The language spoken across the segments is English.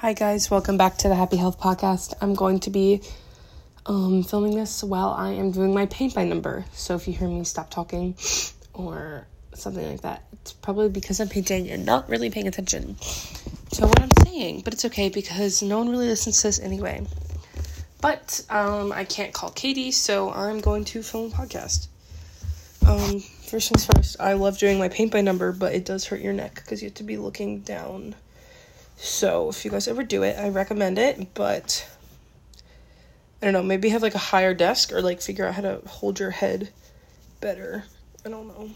Hi, guys. Welcome back to the Happy Health Podcast. I'm going to be um, filming this while I am doing my paint by number. So if you hear me stop talking or something like that, it's probably because I'm painting and not really paying attention to what I'm saying. But it's okay because no one really listens to this anyway. But um, I can't call Katie, so I'm going to film a podcast. Um, first things first, I love doing my paint by number, but it does hurt your neck because you have to be looking down. So if you guys ever do it, I recommend it, but I don't know, maybe have like a higher desk or like figure out how to hold your head better. I don't know.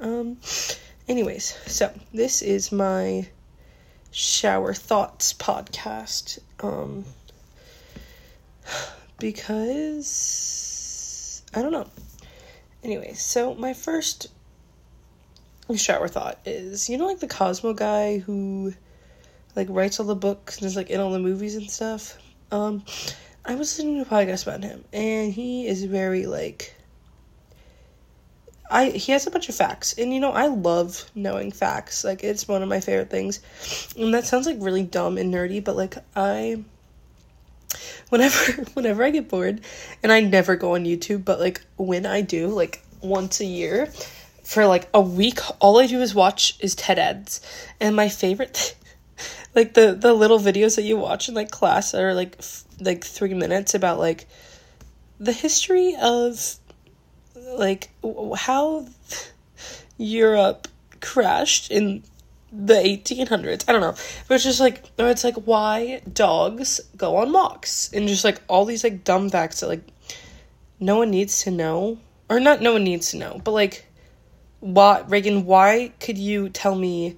Um anyways, so this is my shower thoughts podcast. Um because I don't know. Anyways, so my first shower thought is you know like the Cosmo guy who like writes all the books and is like in all the movies and stuff. Um, I was listening to a podcast about him, and he is very like. I he has a bunch of facts, and you know I love knowing facts. Like it's one of my favorite things, and that sounds like really dumb and nerdy, but like I. Whenever whenever I get bored, and I never go on YouTube, but like when I do, like once a year, for like a week, all I do is watch is TED Eds, and my favorite like the the little videos that you watch in like class are like f- like 3 minutes about like the history of like how Europe crashed in the 1800s. I don't know. But it's just like or it's like why dogs go on walks and just like all these like dumb facts that like no one needs to know or not no one needs to know, but like why Reagan, why could you tell me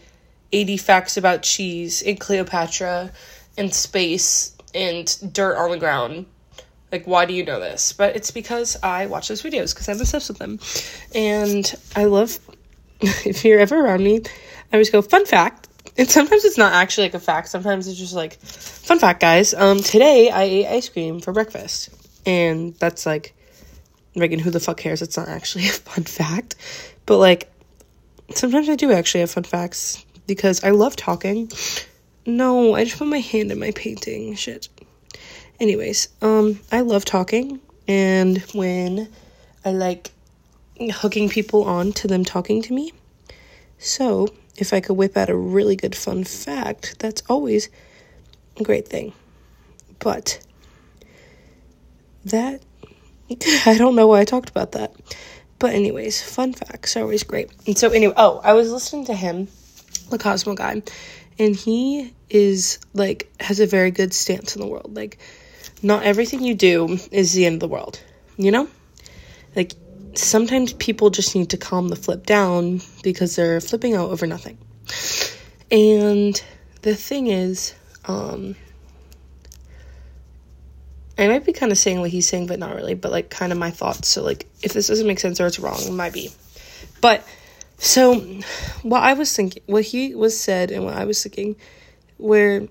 80 facts about cheese and Cleopatra and space and dirt on the ground. Like, why do you know this? But it's because I watch those videos because I'm obsessed with them. And I love, if you're ever around me, I always go, fun fact. And sometimes it's not actually like a fact. Sometimes it's just like, fun fact, guys. Um, today I ate ice cream for breakfast. And that's like, Reagan, who the fuck cares? It's not actually a fun fact. But like, sometimes I do actually have fun facts because I love talking. No, I just put my hand in my painting. Shit. Anyways, um, I love talking, and when I like hooking people on to them talking to me. So, if I could whip out a really good fun fact, that's always a great thing. But that I don't know why I talked about that. But anyways, fun facts are always great. And so anyway, oh, I was listening to him the Cosmo guy, and he is like has a very good stance in the world. Like, not everything you do is the end of the world, you know? Like, sometimes people just need to calm the flip down because they're flipping out over nothing. And the thing is, um, I might be kind of saying what he's saying, but not really, but like kind of my thoughts. So, like, if this doesn't make sense or it's wrong, it might be. But so, what I was thinking, what he was said, and what I was thinking, where,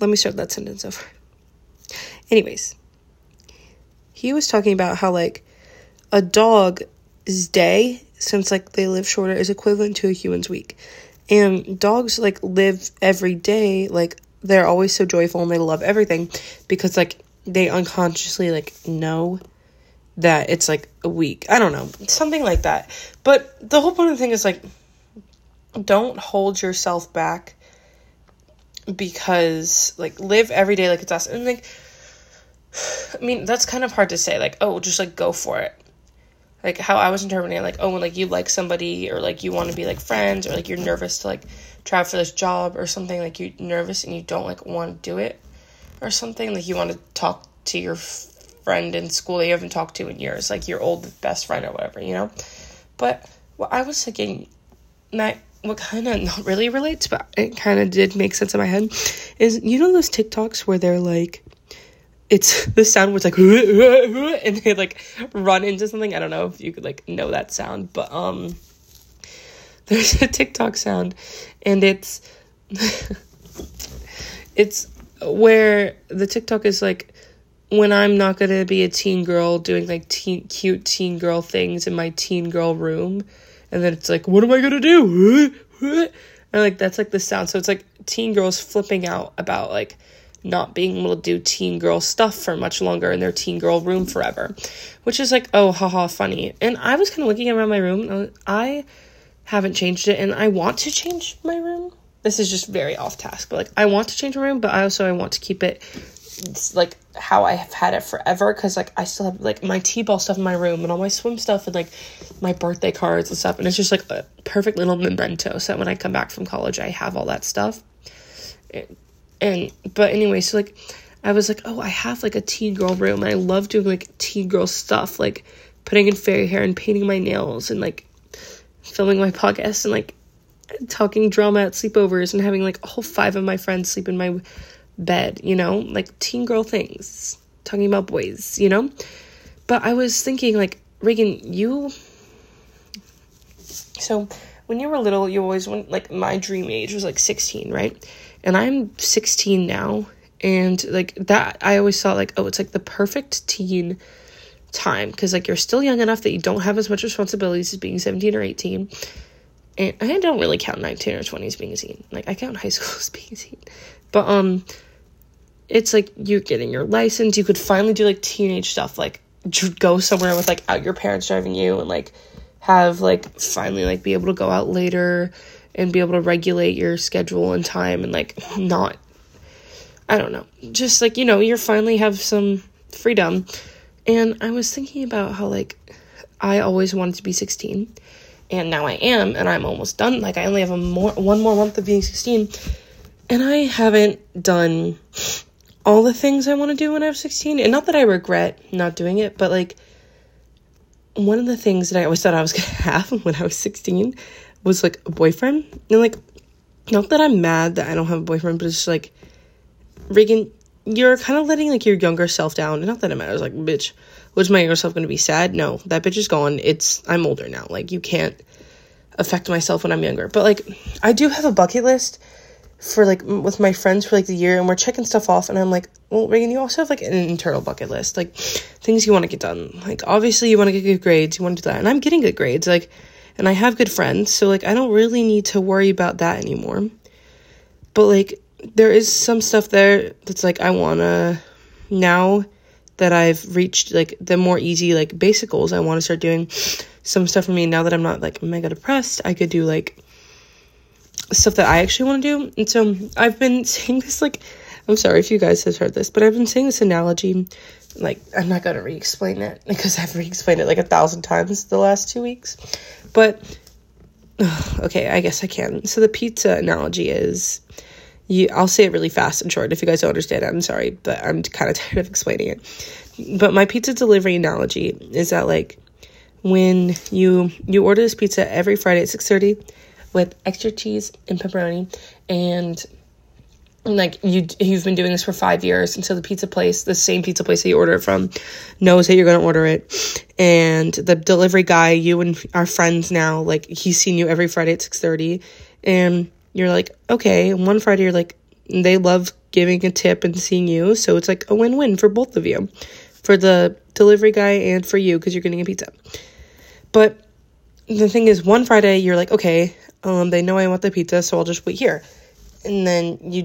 let me start that sentence over. Anyways, he was talking about how, like, a dog's day, since, like, they live shorter, is equivalent to a human's week. And dogs, like, live every day, like, they're always so joyful and they love everything because, like, they unconsciously, like, know that it's like a week. I don't know, something like that. But the whole point of the thing is like, don't hold yourself back because like live every day like it's us. And like, I mean, that's kind of hard to say. Like, oh, just like go for it. Like how I was interpreting it, like, oh, when like you like somebody or like you want to be like friends or like you're nervous to like try for this job or something, like you're nervous and you don't like want to do it or something, like you want to talk to your friend in school that you haven't talked to in years, like your old best friend or whatever, you know? But what I was thinking, that what kind of not really relates, but it kind of did make sense in my head, is you know those TikToks where they're like, it's the sound it's like, and they like run into something. I don't know if you could like know that sound, but um, there's a TikTok sound, and it's it's where the TikTok is like when I'm not gonna be a teen girl doing like teen cute teen girl things in my teen girl room, and then it's like, what am I gonna do? And like that's like the sound. So it's like teen girls flipping out about like not being able to do teen girl stuff for much longer in their teen girl room forever, which is like, oh, haha, funny. And I was kind of looking around my room. I haven't changed it, and I want to change my room. This is just very off task, but like, I want to change my room, but I also I want to keep it like how I have had it forever because like I still have like my t-ball stuff in my room and all my swim stuff and like my birthday cards and stuff and it's just like a perfect little memento. So that when I come back from college I have all that stuff. And but anyway, so like I was like, oh, I have like a teen girl room and I love doing like teen girl stuff, like putting in fairy hair and painting my nails and like filming my podcast and like talking drama at sleepovers and having like all five of my friends sleep in my bed, you know, like teen girl things, talking about boys, you know. But I was thinking, like, Reagan, you. So when you were little, you always went, like, my dream age was like 16, right? and I'm 16 now and like that I always thought like oh it's like the perfect teen time because like you're still young enough that you don't have as much responsibilities as being 17 or 18 and I don't really count 19 or 20 as being a teen like I count high school as being a teen but um it's like you're getting your license you could finally do like teenage stuff like go somewhere with like out your parents driving you and like have like finally like be able to go out later and be able to regulate your schedule and time and like not I don't know. Just like, you know, you're finally have some freedom. And I was thinking about how like I always wanted to be 16 and now I am and I'm almost done. Like I only have a more one more month of being 16 and I haven't done all the things I want to do when I was 16. And not that I regret not doing it, but like one of the things that I always thought I was going to have when I was 16 was like a boyfriend. And like, not that I'm mad that I don't have a boyfriend, but it's just like, Reagan, you're kind of letting like your younger self down. Not that it matters. Like, bitch, was my younger self going to be sad? No, that bitch is gone. It's, I'm older now. Like, you can't affect myself when I'm younger. But like, I do have a bucket list for like with my friends for like the year and we're checking stuff off and I'm like, well, Reagan, you also have like an internal bucket list, like things you want to get done. Like obviously you want to get good grades, you want to do that. And I'm getting good grades. Like and I have good friends, so like I don't really need to worry about that anymore. But like there is some stuff there that's like I want to now that I've reached like the more easy like basic goals, I want to start doing some stuff for me now that I'm not like mega depressed. I could do like stuff that I actually want to do. And so I've been saying this like I'm sorry if you guys have heard this, but I've been saying this analogy like I'm not gonna re-explain it because I've re-explained it like a thousand times the last two weeks. But okay, I guess I can. So the pizza analogy is you I'll say it really fast and short. If you guys don't understand I'm sorry, but I'm kind of tired of explaining it. But my pizza delivery analogy is that like when you you order this pizza every Friday at 6:30 with extra cheese and pepperoni. And like you you've been doing this for five years and so the pizza place the same pizza place that you order it from knows that you're going to order it. And the delivery guy you and our friends now like he's seen you every friday at 6.30 and you're like okay. And one friday you're like they love giving a tip and seeing you. So it's like a win-win for both of you for the delivery guy and for you because you're getting a pizza. But the thing is one friday you're like okay um, they know i want the pizza so i'll just wait here and then you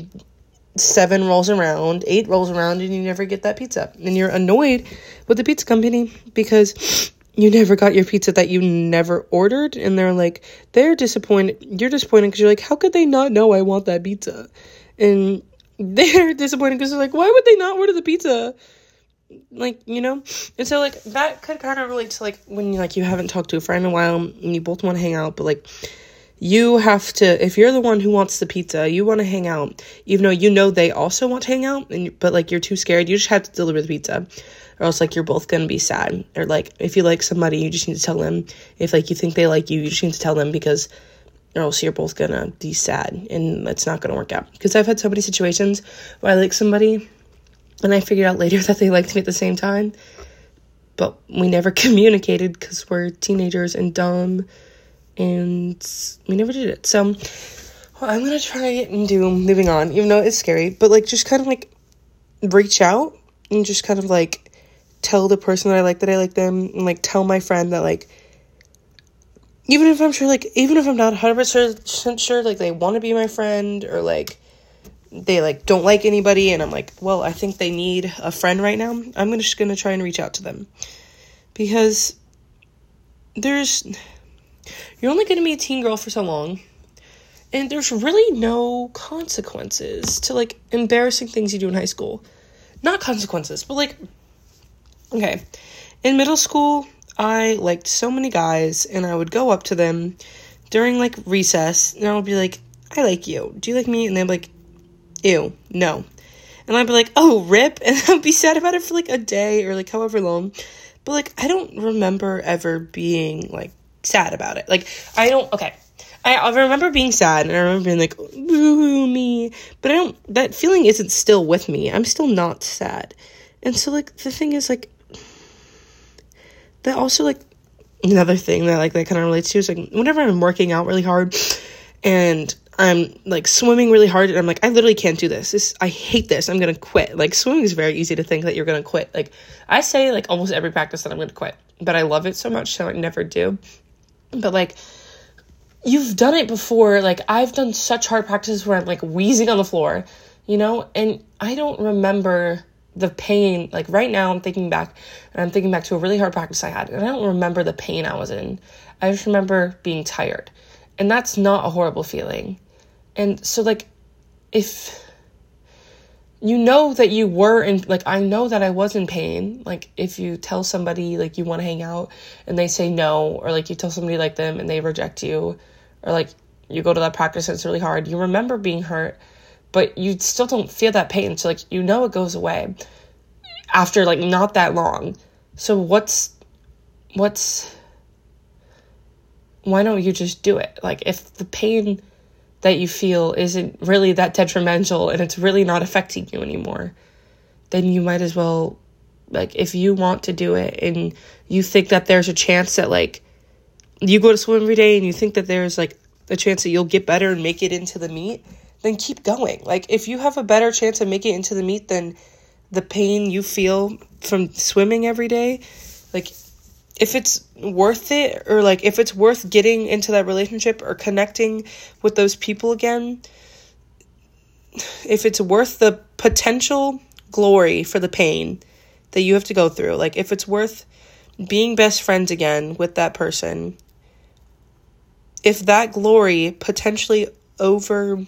seven rolls around, eight rolls around, and you never get that pizza. And you're annoyed with the pizza company because you never got your pizza that you never ordered. And they're like, they're disappointed. You're disappointed because you're like, how could they not know I want that pizza? And they're disappointed because they're like, why would they not order the pizza? Like, you know? And so, like, that could kind of relate to, like, when, like, you haven't talked to a friend in a while and you both want to hang out, but, like, you have to if you're the one who wants the pizza you want to hang out even though you know they also want to hang out and but like you're too scared you just have to deliver the pizza or else like you're both gonna be sad or like if you like somebody you just need to tell them if like you think they like you you just need to tell them because or else you're both gonna be sad and it's not gonna work out because i've had so many situations where i like somebody and i figured out later that they liked me at the same time but we never communicated because we're teenagers and dumb and we never did it. So well, I'm gonna try and do moving on, even though it's scary, but like just kind of like reach out and just kind of like tell the person that I like that I like them and like tell my friend that like even if I'm sure, like, even if I'm not 100% sure, like, they want to be my friend or, like, they, like, don't like anybody, and I'm like, well, I think they need a friend right now, I'm just gonna try and reach out to them. Because there's, you're only gonna be a teen girl for so long, and there's really no consequences to, like, embarrassing things you do in high school. Not consequences, but, like, okay, in middle school, I liked so many guys, and I would go up to them during like recess, and I would be like, I like you. Do you like me? And they'd be like, ew, no. And I'd be like, oh, rip. And I'd be sad about it for like a day or like however long. But like, I don't remember ever being like sad about it. Like, I don't, okay. I, remember being sad and I remember being like, boo me. But I don't, that feeling isn't still with me. I'm still not sad. And so, like, the thing is, like, that also like another thing that like that kind of relates to is like whenever I'm working out really hard and I'm like swimming really hard and I'm like I literally can't do this. This I hate this. I'm to quit. Like swimming is very easy to think that you're to quit. Like I say like almost every practice that I'm to quit, but I love it so much so I never do. But like you've done it before. Like I've done such hard practices where I'm like wheezing on the floor, you know? And I don't remember the pain like right now i'm thinking back and i'm thinking back to a really hard practice i had and i don't remember the pain i was in i just remember being tired and that's not a horrible feeling and so like if you know that you were in like i know that i was in pain like if you tell somebody like you want to hang out and they say no or like you tell somebody like them and they reject you or like you go to that practice and it's really hard you remember being hurt but you still don't feel that pain. So, like, you know, it goes away after like not that long. So, what's, what's, why don't you just do it? Like, if the pain that you feel isn't really that detrimental and it's really not affecting you anymore, then you might as well, like, if you want to do it and you think that there's a chance that, like, you go to swim every day and you think that there's like a chance that you'll get better and make it into the meet, then keep going. Like if you have a better chance of making it into the meet than the pain you feel from swimming every day, like if it's worth it or like if it's worth getting into that relationship or connecting with those people again, if it's worth the potential glory for the pain that you have to go through, like if it's worth being best friends again with that person, if that glory potentially over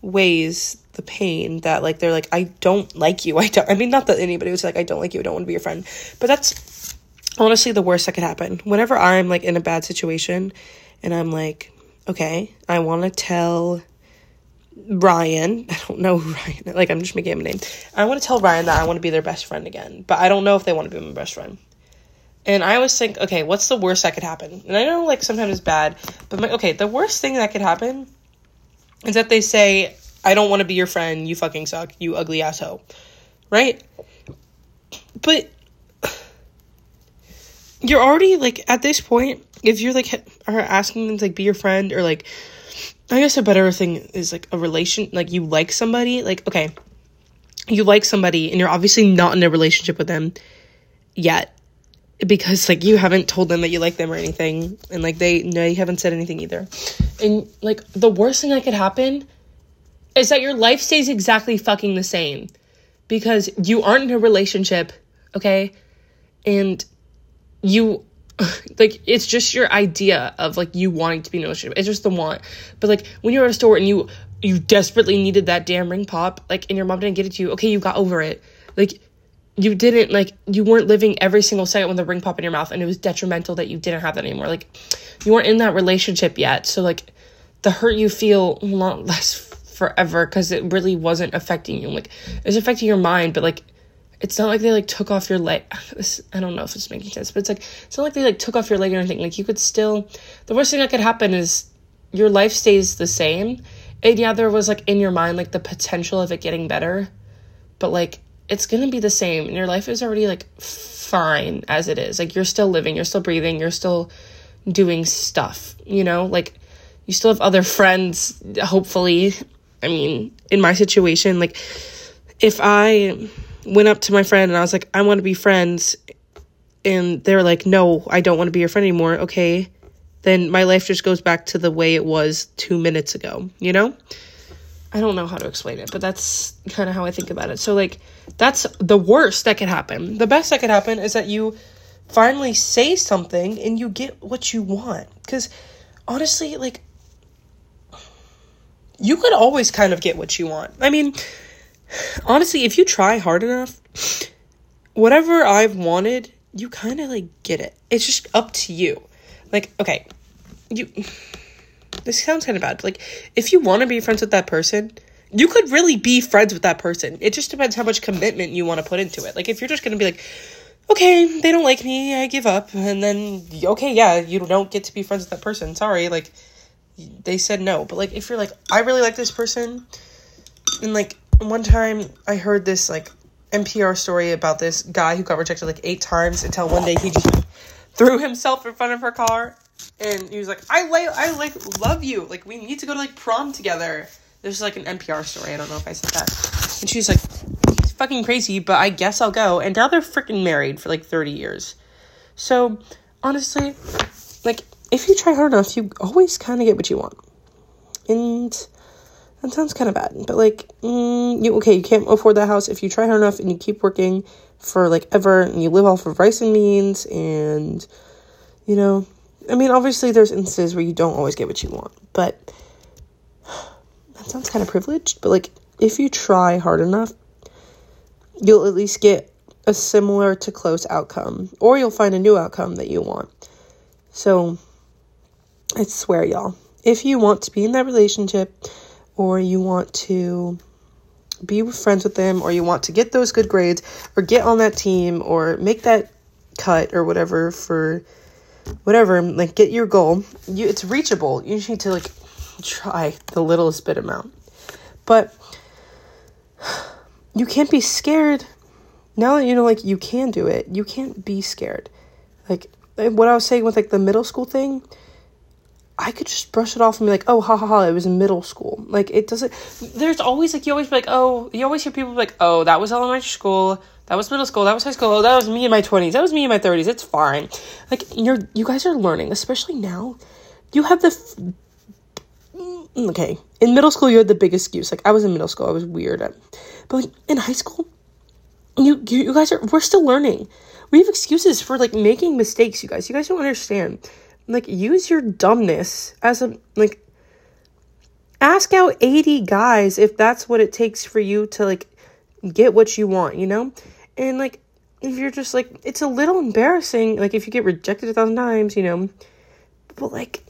ways the pain that like they're like I don't like you. I don't I mean not that anybody was like I don't like you, I don't want to be your friend. But that's honestly the worst that could happen. Whenever I'm like in a bad situation and I'm like, okay, I want to tell Ryan, I don't know Ryan, like I'm just making him a name. I want to tell Ryan that I want to be their best friend again, but I don't know if they want to be my best friend. And I always think, okay, what's the worst that could happen? And I know like sometimes it's bad, but my, okay, the worst thing that could happen is that they say, I don't want to be your friend, you fucking suck, you ugly asshole. Right? But you're already like at this point, if you're like are asking them to like be your friend or like I guess a better thing is like a relation like you like somebody, like okay. You like somebody and you're obviously not in a relationship with them yet because like you haven't told them that you like them or anything and like they no you haven't said anything either and like the worst thing that could happen is that your life stays exactly fucking the same because you aren't in a relationship okay and you like it's just your idea of like you wanting to be in a relationship. It's just the want. But like when you're at a store and you you desperately needed that damn ring pop like and your mom didn't get it to you okay you got over it. Like you didn't like you weren't living every single second with a ring pop in your mouth and it was detrimental that you didn't have that anymore. Like you weren't in that relationship yet. So like the hurt you feel will not last forever because it really wasn't affecting you. Like it's affecting your mind but like it's not like they like took off your leg. I don't know if it's making sense but it's like it's not like they like took off your leg or anything. Like you could still the worst thing that could happen is your life stays the same. And yeah there was like in your mind like the potential of it getting better but like it's to be the same. And your life is already like fine as it is. Like you're still living you're still breathing you're still doing stuff you know? Like you still have other friends hopefully. I mean in my situation like if i went up to my friend and i was like i want to be friends and they're like no i don't want to be your friend anymore okay then my life just goes back to the way it was two minutes ago, you know? I don't know how to explain it, but that's kind of how I think about it. So, like, that's the worst that could happen. The best that could happen is that you finally say something and you get what you want. Because honestly, like, you could always kind of get what you want. I mean, honestly, if you try hard enough, whatever I've wanted, you kind of like get it. It's just up to you. Like, okay, you. This sounds kind of bad. Like, if you want to be friends with that person, you could really be friends with that person. It just depends how much commitment you want to put into it. Like, if you're just going to be like, okay, they don't like me, I give up, and then, okay, yeah, you don't get to be friends with that person. Sorry, like, they said no. But, like, if you're like, I really like this person, and, like, one time I heard this, like, NPR story about this guy who got rejected, like, eight times until one day he just threw himself in front of her car and he was like, I like I like love you. Like we need to go to like prom together. There's like an NPR story. I don't know if I said that. And she's like, it's fucking crazy, but I guess I'll go. And now they're freaking married for like 30 years. So honestly, like if you try hard enough, you always kind of get what you want. And that sounds kind of bad, but like, mm, you okay? You can't afford that house if you try hard enough and you keep working for like ever, and you live off of rice and beans, and you know, I mean, obviously, there's instances where you don't always get what you want, but that sounds kind of privileged. But like, if you try hard enough, you'll at least get a similar to close outcome, or you'll find a new outcome that you want. So, I swear, y'all, if you want to be in that relationship, or you want to be friends with them, or you want to get those good grades, or get on that team, or make that cut, or whatever for whatever, like get your goal. You it's reachable. You just need to like try the littlest bit amount. But you can't be scared. Now that you know like you can do it, you can't be scared. Like what I was saying with like the middle school thing, I could just brush it off and be like, oh, ha ha ha, it was middle school. Like, it doesn't, there's always like, you always be like, oh, you always hear people like, oh, that was elementary school, that was middle school. That was high school. Oh, that was me in my 20s. That was me in my 30s. It's fine. Like you're you guys are learning, especially now. You have the f- mm, okay. In middle school you had the big excuse. Like I was in middle school. I was weird. But like in high school you you guys are we're still learning. We have excuses for like making mistakes, you guys. You guys don't understand. Like use your dumbness as a like ask out 80 guys if that's what it takes for you to like get what you want, you know? And like if you're just like it's a little embarrassing, like if you get rejected a thousand times, you know. But like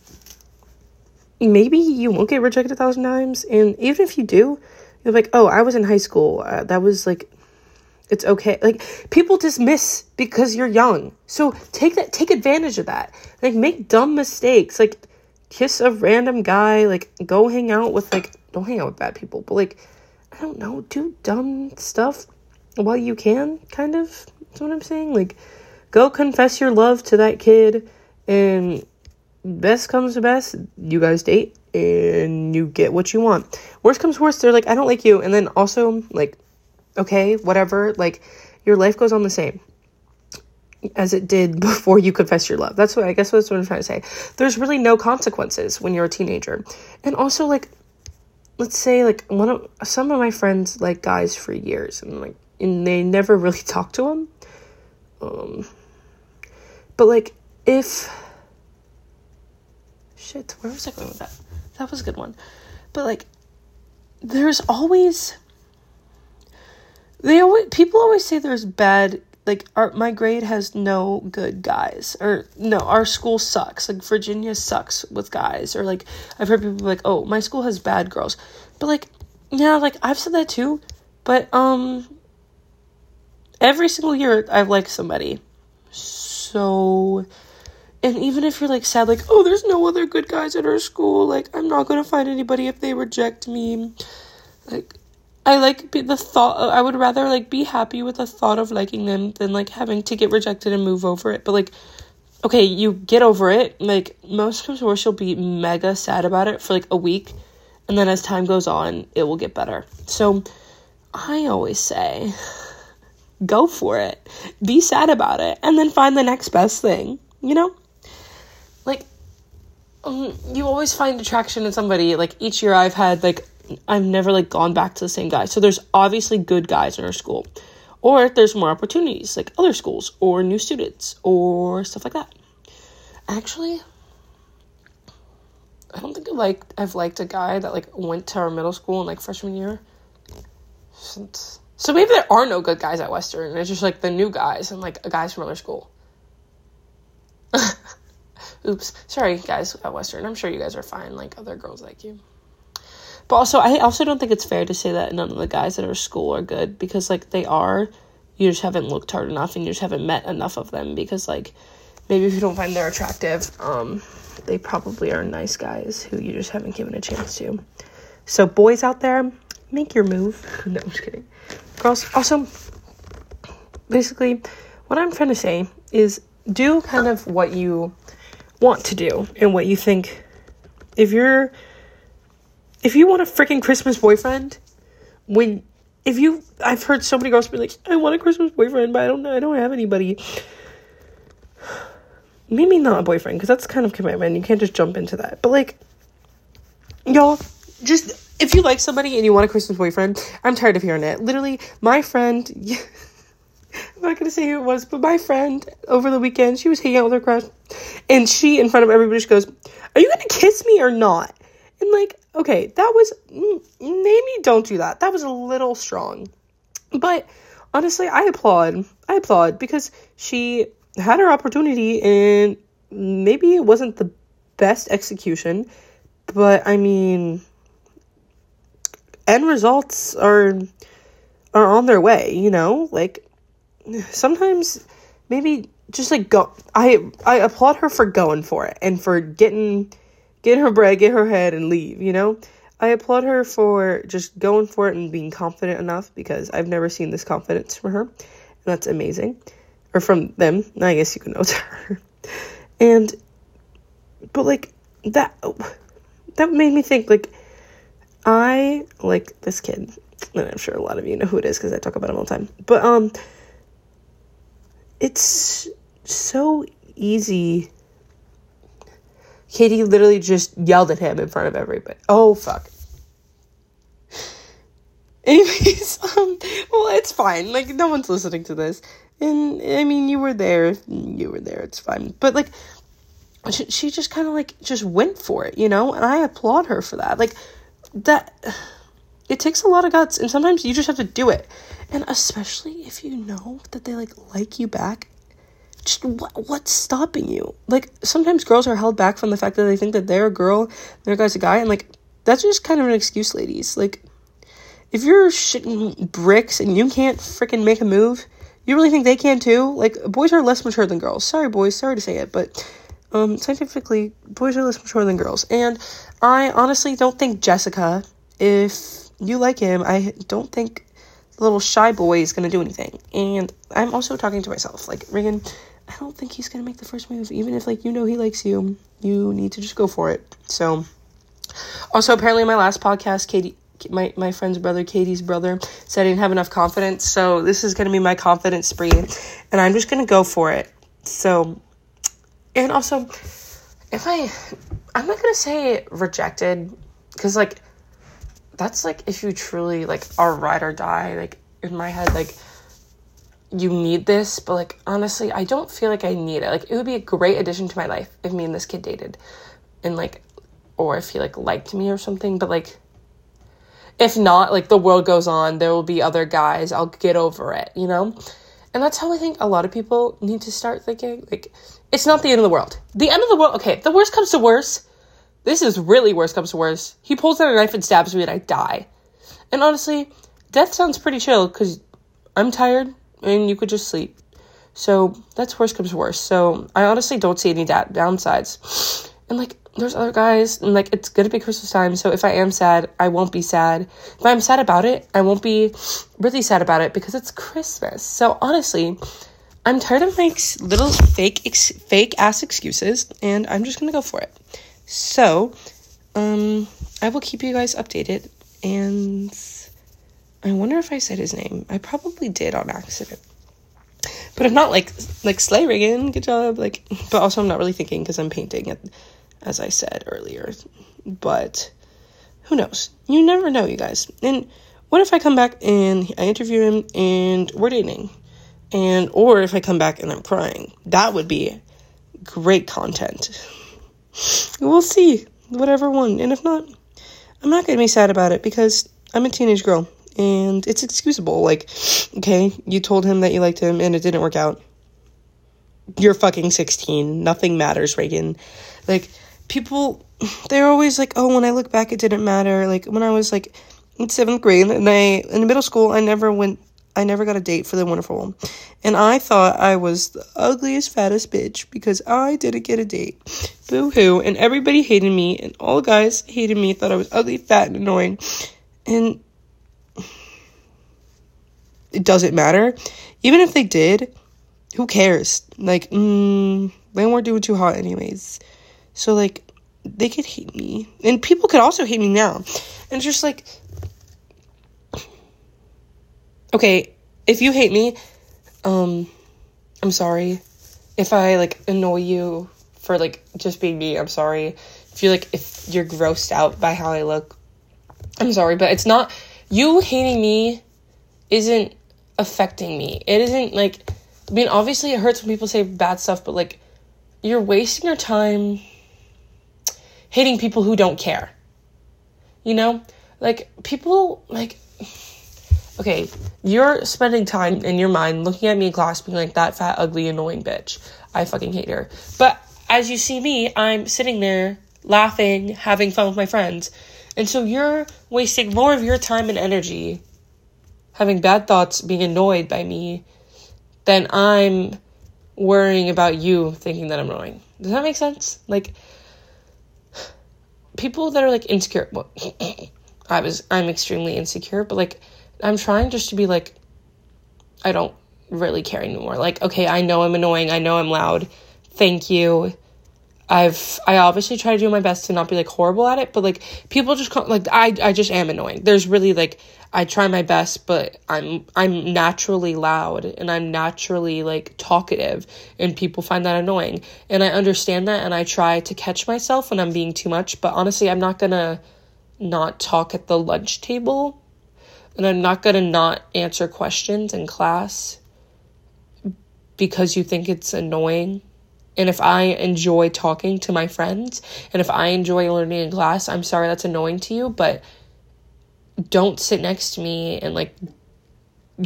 maybe you won't get rejected a thousand times and even if you do, you're like, "Oh, I was in high school. Uh, that was like it's okay." Like people dismiss because you're young. So take that take advantage of that. Like make dumb mistakes. Like kiss a random guy, like go hang out with like don't hang out with bad people, but like I don't know, do dumb stuff while you can, kind of. That's what I'm saying. Like, go confess your love to that kid, and best comes to best, you guys date, and you get what you want. Worst comes worst, they're like, I don't like you, and then also, like, okay, whatever, like, your life goes on the same as it did before you confess your love. That's what I guess that's what I'm trying to say. There's really no consequences when you're a teenager. And also like let's say like one of some of my friends like guys for years and like and they never really talk to them um but like if shit where was i going with that that was a good one but like there's always they always people always say there's bad like our my grade has no good guys or no our school sucks like virginia sucks with guys or like i've heard people like oh my school has bad girls. But like yeah like i've said that too but um every single year i've liked somebody. So and even if you're like sad like oh there's no other good guys at our school like i'm not gonna find anybody if they reject me like I like the thought. I would rather like be happy with the thought of liking them than like having to get rejected and move over it. But like, okay, you get over it. Like most comes worse, you'll be mega sad about it for like a week, and then as time goes on, it will get better. So, I always say, go for it. Be sad about it, and then find the next best thing. You know, like um, you always find attraction in somebody. Like each year I've had like I've never like gone back to the same guy. So there's obviously good guys in our school. Or there's more opportunities like other schools or new students or stuff like that. Actually, I don't think I like I've liked a guy that like went to our middle school in like freshman year. Since so maybe there are no good guys at Western. It's just like the new guys and like guys from other school. Oops. Sorry, guys at Western. I'm sure you guys are fine, like other girls like you. But also, I also don't think it's fair to say that none of the guys at our school are good because, like, they are. You just haven't looked hard enough and you just haven't met enough of them because, like, maybe if you don't find they're attractive, um, they probably are nice guys who you just haven't given a chance to. So, boys out there, make your move. no, I'm just kidding. Girls, also, basically, what I'm trying to say is do kind of what you want to do and what you think if you're if you want a freaking Christmas boyfriend when if you I've heard so many girls be like I want a Christmas boyfriend but I don't know I don't have anybody. Maybe not a boyfriend because that's kind of commitment you can't just jump into that. But like y'all just if you like somebody and you want a Christmas boyfriend I'm tired of hearing it. Literally my friend I'm not gonna say who it was, but my friend over the weekend, she was hanging out with her crush, and she, in front of everybody, she goes, "Are you gonna kiss me or not?" And like, okay, that was mm, maybe don't do that. That was a little strong, but honestly, I applaud. I applaud because she had her opportunity, and maybe it wasn't the best execution, but I mean, end results are are on their way. You know, like sometimes maybe just like go I I applaud her for going for it and for getting get her bread, get her head and leave, you know? I applaud her for just going for it and being confident enough because I've never seen this confidence from her. And that's amazing. Or from them. I guess you can know it's her. And but like that that made me think like I like this kid. And I'm sure a lot of you know who it is because I talk about him all the time. But um it's so easy. Katie literally just yelled at him in front of everybody. Oh, fuck. Anyways, um, well, it's fine. Like, no one's listening to this. And, I mean, you were there. You were there. It's fine. But, like, she, she just kind of, like, just went for it, you know? And I applaud her for that. Like, that. It takes a lot of guts. And sometimes you just have to do it. And especially if you know that they, like, like you back just what, what's stopping you? Like sometimes girls are held back from the fact that they think that they're a girl, their guy's a guy, and like that's just kind of an excuse, ladies. Like if you're shitting bricks and you can't freaking make a move, you really think they can too? Like boys are less mature than girls. Sorry, boys. Sorry to say it, but um, scientifically, boys are less mature than girls. And I honestly don't think Jessica, if you like him, I don't think the little shy boy is gonna do anything. And I'm also talking to myself, like Reagan. I don't think he's gonna make the first move. Even if like you know he likes you, you need to just go for it. So, also apparently in my last podcast, Katie, my my friend's brother, Katie's brother, said I didn't have enough confidence. So this is gonna be my confidence spree, and I'm just gonna go for it. So, and also, if I, I'm not gonna say rejected, because like, that's like if you truly like are ride or die. Like in my head, like you need this, but like honestly, I don't feel like I need it. Like it would be a great addition to my life if me and this kid dated and like or if he like liked me or something, but like if not, like the world goes on, there will be other guys. I'll get over it, you know? And that's how I think a lot of people need to start thinking. Like it's not the end of the world. The end of the world, okay, the worst comes to worst. This is really worst comes to worst. He pulls out a knife and stabs me and I die. And honestly, death sounds pretty chill cuz I'm tired and you could just sleep. So that's worst comes worse. So I honestly don't see any da- downsides. And like, there's other guys, and like, it's gonna be Christmas time. So if I am sad, I won't be sad. If I'm sad about it, I won't be really sad about it because it's Christmas. So honestly, I'm tired of my little fake, ex- fake ass excuses, and I'm just gonna go for it. So, um, I will keep you guys updated, and I wonder if I said his name. I probably did on accident. But I'm not like like Slay Reagan, good job. Like, but also I'm not really thinking because I'm painting. As I said earlier. But who knows? You never know, you guys. And what if I come back and I interview him and we're dating? And or if I come back and I'm crying. That would be great content. We'll see. Whatever one. And if not, I'm not to be sad about it because I'm a teenage girl and it's excusable. Like, okay, you told him that you liked him and it didn't work out. You're fucking 16. Nothing matters, Reagan. Like, people, they're always like, oh, when I look back, it didn't matter. Like, when I was like in seventh grade and I, in middle school, I never went, I never got a date for the wonderful one. And I thought I was the ugliest, fattest bitch because I didn't get a date. Boo hoo. And everybody hated me, and all guys hated me, thought I was ugly, fat, and annoying. And it doesn't matter. Even if they did, who cares? Like, mm, they weren't doing too hot anyways. So, like, they could hate me. And people could also hate me now. And it's just like, okay, if you hate me, um, I'm sorry. If I, like, annoy you for, like, just being me, I'm sorry. If you're, like, if you're grossed out by how I look, I'm sorry. But it's not, you hating me isn't affecting me. It isn't like I mean obviously it hurts when people say bad stuff, but like you're wasting your time hating people who don't care. You know? Like people like okay, you're spending time in your mind looking at me in class being like that fat, ugly, annoying bitch. I fucking hate her. But as you see me, I'm sitting there laughing, having fun with my friends. And so you're wasting more of your time and energy having bad thoughts, being annoyed by me, then I'm worrying about you thinking that I'm annoying. Does that make sense? Like people that are like insecure. Well, I was I'm extremely insecure, but like I'm trying just to be like I don't really care anymore. Like okay, I know I'm annoying. I know I'm loud. Thank you. I've I obviously try to do my best to not be like horrible at it, but like people just call, like I I just am annoying. There's really like I try my best, but I'm I'm naturally loud and I'm naturally like talkative and people find that annoying. And I understand that and I try to catch myself when I'm being too much, but honestly, I'm not going to not talk at the lunch table and I'm not going to not answer questions in class because you think it's annoying. And if I enjoy talking to my friends and if I enjoy learning in class, I'm sorry that's annoying to you, but don't sit next to me and like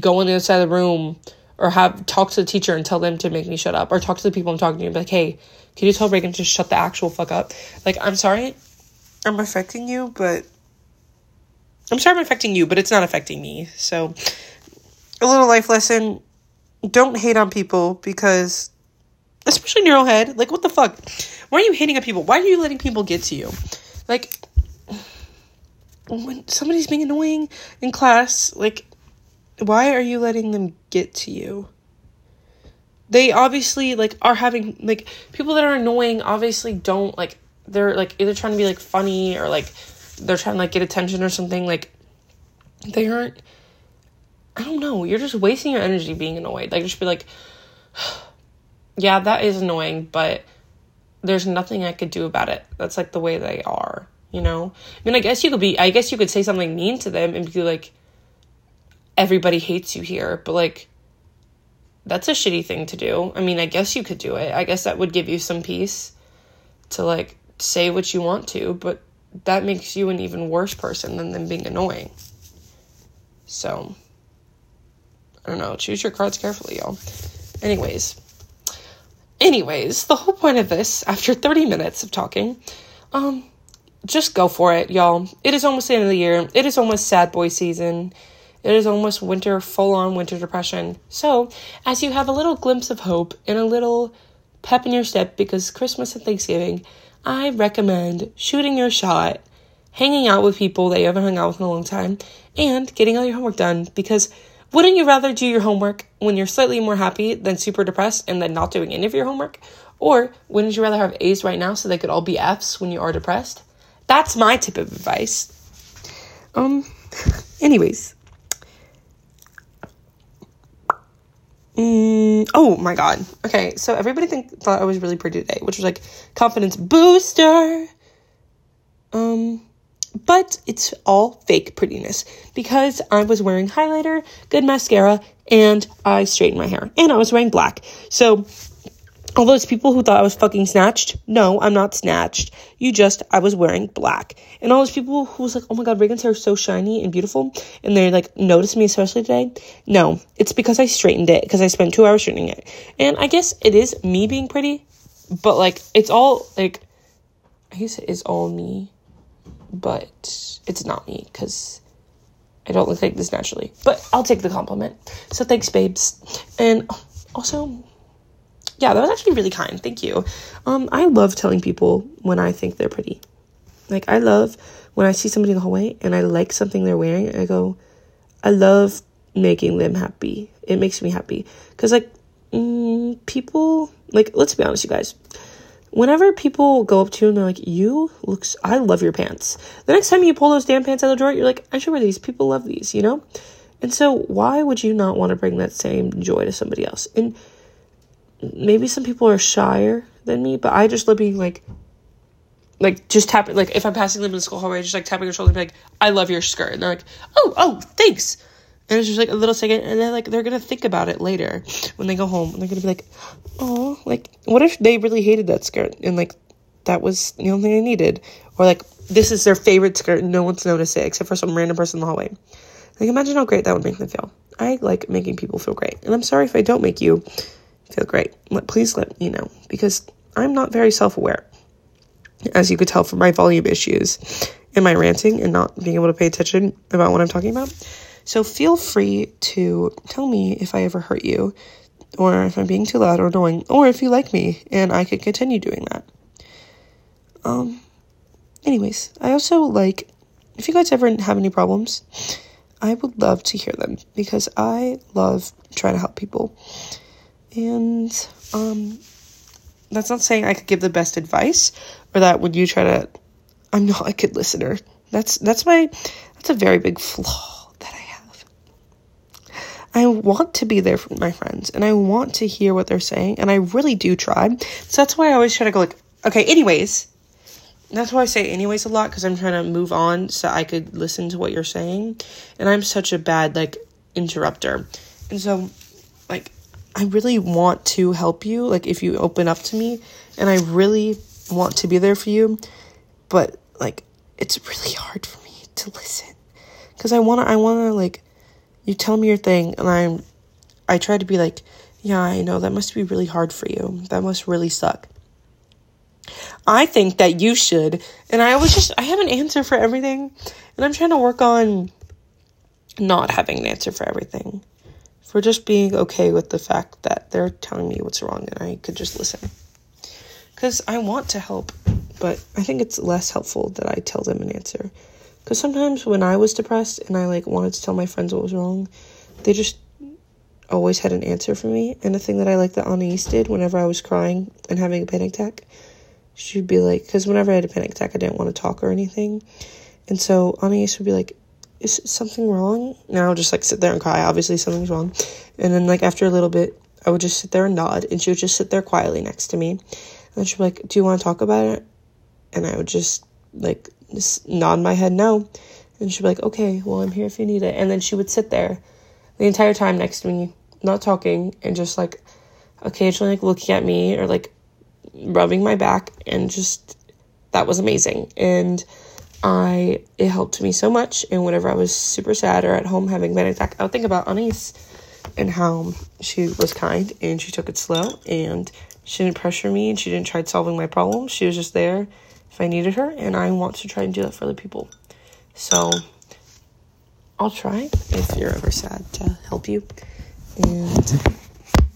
go on the other side of the room or have talk to the teacher and tell them to make me shut up or talk to the people I'm talking to and be like, hey, can you tell Reagan to shut the actual fuck up? Like, I'm sorry I'm affecting you, but I'm sorry I'm affecting you, but it's not affecting me. So, a little life lesson don't hate on people because, especially own head, like, what the fuck? Why are you hating on people? Why are you letting people get to you? Like, when somebody's being annoying in class, like, why are you letting them get to you? They obviously like are having like people that are annoying obviously don't like they're like either trying to be like funny or like they're trying to like get attention or something like they aren't I don't know, you're just wasting your energy being annoyed. Like just be like yeah, that is annoying, but there's nothing I could do about it. That's like the way they are you know? I mean, I guess you could be, I guess you could say something mean to them and be like, everybody hates you here, but like, that's a shitty thing to do. I mean, I guess you could do it. I guess that would give you some peace to like say what you want to, but that makes you an even worse person than them being annoying. So, I don't know. Choose your cards carefully, y'all. Anyways, anyways, the whole point of this, after 30 minutes of talking, um, just go for it, y'all. It is almost the end of the year. It is almost sad boy season. It is almost winter, full on winter depression. So, as you have a little glimpse of hope and a little pep in your step because Christmas and Thanksgiving, I recommend shooting your shot, hanging out with people that you haven't hung out with in a long time, and getting all your homework done because wouldn't you rather do your homework when you're slightly more happy than super depressed and then not doing any of your homework? Or wouldn't you rather have A's right now so they could all be F's when you are depressed? That's my tip of advice. Um, anyways. Mm, oh my god. Okay, so everybody think thought I was really pretty today, which was like confidence booster. Um, but it's all fake prettiness because I was wearing highlighter, good mascara, and I straightened my hair, and I was wearing black. So all those people who thought I was fucking snatched, no, I'm not snatched. You just, I was wearing black. And all those people who was like, oh my god, Reagan's hair is so shiny and beautiful, and they like noticed me especially today. No, it's because I straightened it, because I spent two hours straightening it. And I guess it is me being pretty, but like, it's all like, I guess it is all me, but it's not me, because I don't look like this naturally. But I'll take the compliment. So thanks, babes. And also, yeah, that was actually really kind. Thank you. Um, I love telling people when I think they're pretty. Like, I love when I see somebody in the hallway and I like something they're wearing, I go, I love making them happy. It makes me happy. Because, like, mm, people, like, let's be honest, you guys. Whenever people go up to you and they're like, you looks, I love your pants. The next time you pull those damn pants out of the drawer, you're like, I should wear these. People love these, you know? And so, why would you not want to bring that same joy to somebody else? And maybe some people are shyer than me, but I just love being like, like just tapping, like if I'm passing them in the school hallway, just like tapping their shoulder, and be like, "I love your skirt," and they're like, "Oh, oh, thanks." And it's just like a little second, and then like they're gonna think about it later when they go home, and they're gonna be like, "Oh, like what if they really hated that skirt and like that was the only thing they needed, or like this is their favorite skirt and no one's noticed it except for some random person in the hallway." Like imagine how great that would make them feel. I like making people feel great, and I'm sorry if I don't make you feel great. Please let me know because I'm not very self aware, as you could tell from my volume issues and my ranting and not being able to pay attention about what I'm talking about. So feel free to tell me if I ever hurt you, or if I'm being too loud or annoying, or if you like me and I could continue doing that. Um, anyways, I also like if you guys ever have any problems, I would love to hear them because I love trying to help people. And um, that's not saying I could give the best advice or that when you try to, I'm not a good listener. That's that's my that's a very big flaw. I want to be there for my friends and I want to hear what they're saying and I really do try. So that's why I always try to go like, okay, anyways. That's why I say anyways a lot because I'm trying to move on so I could listen to what you're saying. And I'm such a bad like interrupter. And so like I really want to help you, like if you open up to me, and I really want to be there for you, but like it's really hard for me to listen because I want to I want to like you tell me your thing and I'm I try to be like, yeah, I know that must be really hard for you. That must really suck. I think that you should, and I always just I have an answer for everything, and I'm trying to work on not having an answer for everything for just being okay with the fact that they're telling me what's wrong and I could just listen. Because I want to help, but I think it's less helpful that I tell them an answer. Because sometimes when I was depressed and I like wanted to tell my friends what was wrong, they just always had an answer for me. And the thing that I like that Anais did whenever I was crying and having a panic attack, she'd be like, because whenever I had a panic attack, I didn't want to talk or anything. And so Anais would be like, is something wrong? And I would just like sit there and cry. Obviously, something's wrong. And then, like, after a little bit, I would just sit there and nod, and she would just sit there quietly next to me. And she'd be like, Do you want to talk about it? And I would just, like, just nod my head no. And she'd be like, Okay, well, I'm here if you need it. And then she would sit there the entire time next to me, not talking, and just, like, occasionally, like, looking at me or, like, rubbing my back. And just, that was amazing. And, I it helped me so much. And whenever I was super sad or at home having panic attack, I would think about Anais and how she was kind and she took it slow and she didn't pressure me and she didn't try solving my problems. She was just there if I needed her, and I want to try and do that for other people. So I'll try if you're ever sad to help you. And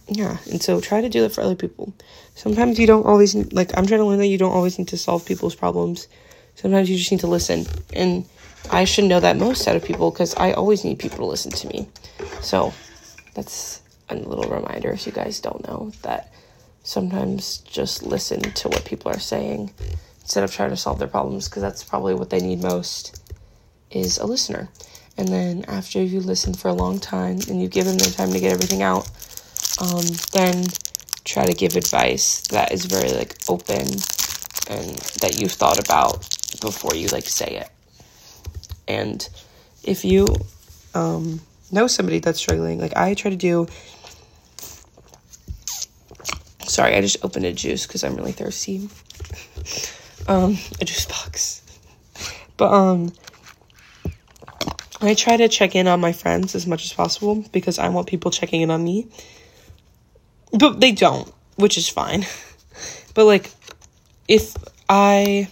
yeah, and so try to do that for other people. Sometimes you don't always like I'm trying to learn that you don't always need to solve people's problems Sometimes you just need to listen. And I should know that most out of people because I always need people to listen to me. So that's a little reminder if you guys don't know that sometimes just listen to what people are saying instead of trying to solve their problems because that's probably what they need most is a listener. And then after you listen for a long time and you give them their time to get everything out, um, then try to give advice that is very like open and that you've thought about before you like say it. And if you um, know somebody that's struggling, like I try to do. Sorry, I just opened a juice because I'm really thirsty. um, a juice box. But um, I try to check in on my friends as much as possible because I want people checking in on me. But they don't, which is fine. But like if I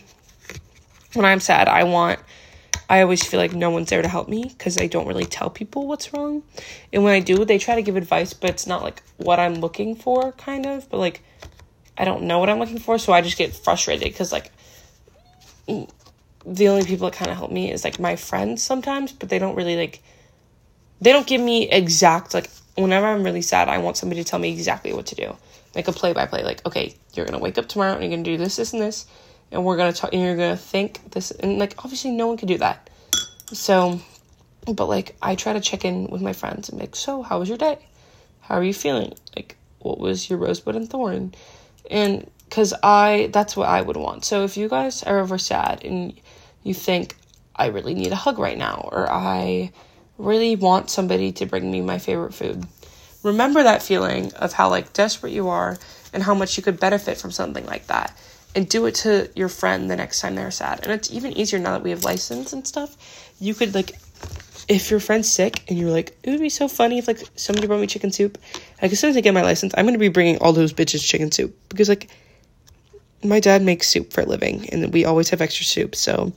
when I'm sad, I want I always feel like no one's there to help me because I don't really tell people what's wrong. And when I do, they try to give advice, but it's not like what I'm looking for, kind of. But like, I don't know what I'm looking for, so I just get frustrated because like the only people that kind of help me is like my friends sometimes, but they don't really like they don't give me exact like whenever I'm really sad, I want somebody to tell me exactly what to do. Like a play by play, like, okay, you're gonna wake up tomorrow and you're gonna do this, this, and this, and we're gonna talk and you're gonna think this and like obviously no one can do that. So but like I try to check in with my friends and like, so how was your day? How are you feeling? Like what was your rosebud and thorn? And because I that's what I would want. So if you guys are ever sad and you think I really need a hug right now or I really want somebody to bring me my favorite food. Remember that feeling of how like desperate you are and how much you could benefit from something like that. And do it to your friend the next time they're sad. And it's even easier now that we have license and stuff. You could like if your friend's sick and you're like, it would be so funny if like somebody brought me chicken soup. Like as soon as I get my license, I'm gonna be bringing all those bitches chicken soup because like my dad makes soup for a living and we always have extra soup. So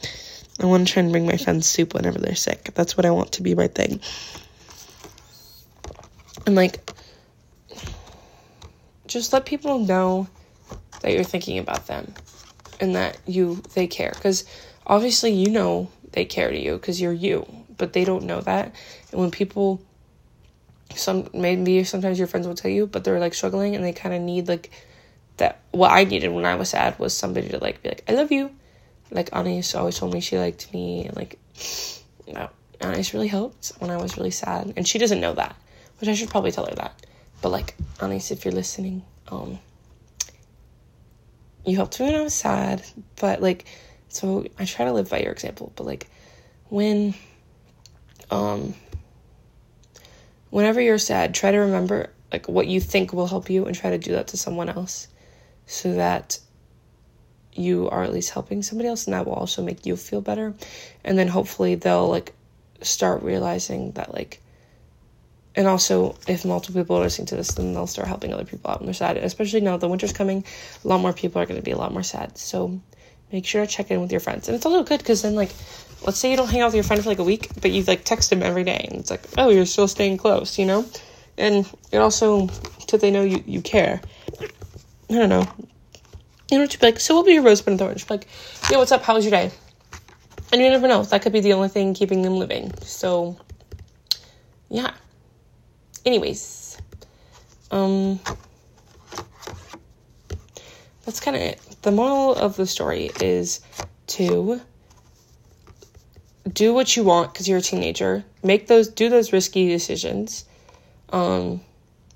I want to try and bring my friends soup whenever they're sick. That's what I want to be my thing. And like, just let people know that you're thinking about them and that you they care because obviously you know they care to you because you're you but they don't know that and when people some maybe sometimes your friends will tell you but they're like struggling and they kind of need like that what i needed when i was sad was somebody to like be like i love you like Anais always told me she liked me and like no, Anais really helped when I was really sad. And she doesn't know that. Which I should probably tell her that. But like Anais, if you're listening, um you helped me when I was sad. But like so I try to live by your example. But like when um whenever you're sad, try to remember like what you think will help you and try to do that to someone else so that you are at least helping somebody else and that will also make you feel better. And then hopefully they'll like start realizing that like and also if multiple people are listening to this then they'll start helping other people out when they're sad. Especially now the winter's coming a lot more people are going to be a lot more sad. So make sure to check in with your friends. And it's also good because then like let's say you don't hang out with your friend for like a week but you like text him every day and it's like oh you're still staying close you know? And it also so they know you, you care i don't know you know, to be like, so what will be your rosebud and thorn? She'd be like, yeah, what's up? How was your day? And you never know. That could be the only thing keeping them living. So, yeah. Anyways, um, that's kind of it. The moral of the story is to do what you want because you're a teenager. Make those, do those risky decisions. Um,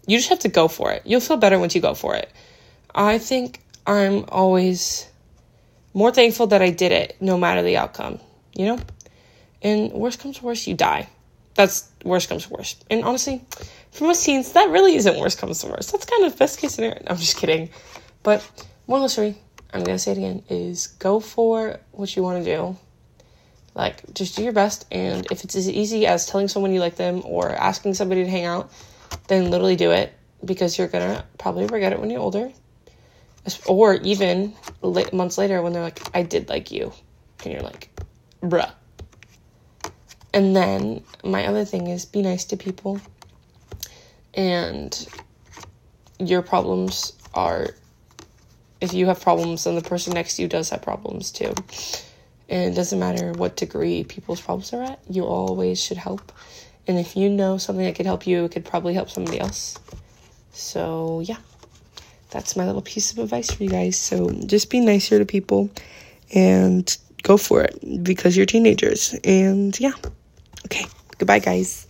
you just have to go for it. You'll feel better once you go for it. I think I'm always more thankful that I did it no matter the outcome, you know? And worst comes to worst, you die. That's worst comes to worst. And honestly, for most teens, that really isn't worst comes to worst. That's kind of best case scenario. I'm just kidding. But one moral story, I'm gonna say it again, is go for what you want to do. Like, just do your best. And if it's as easy as telling someone you like them or asking somebody to hang out, then literally do it because you're gonna probably regret it when you're older or even months later when they're like, I did like you. And you're like, bruh. And then my other thing is be nice to people. And your problems are, if you have problems, then the person next to you does have problems too. And it doesn't matter what degree people's problems are at, you always should help. And if you know something that could help you, it could probably help somebody else. So, yeah that's my little piece of advice for you guys. So just be nicer to people and go for it because you're teenagers. And yeah. Okay. Goodbye, guys.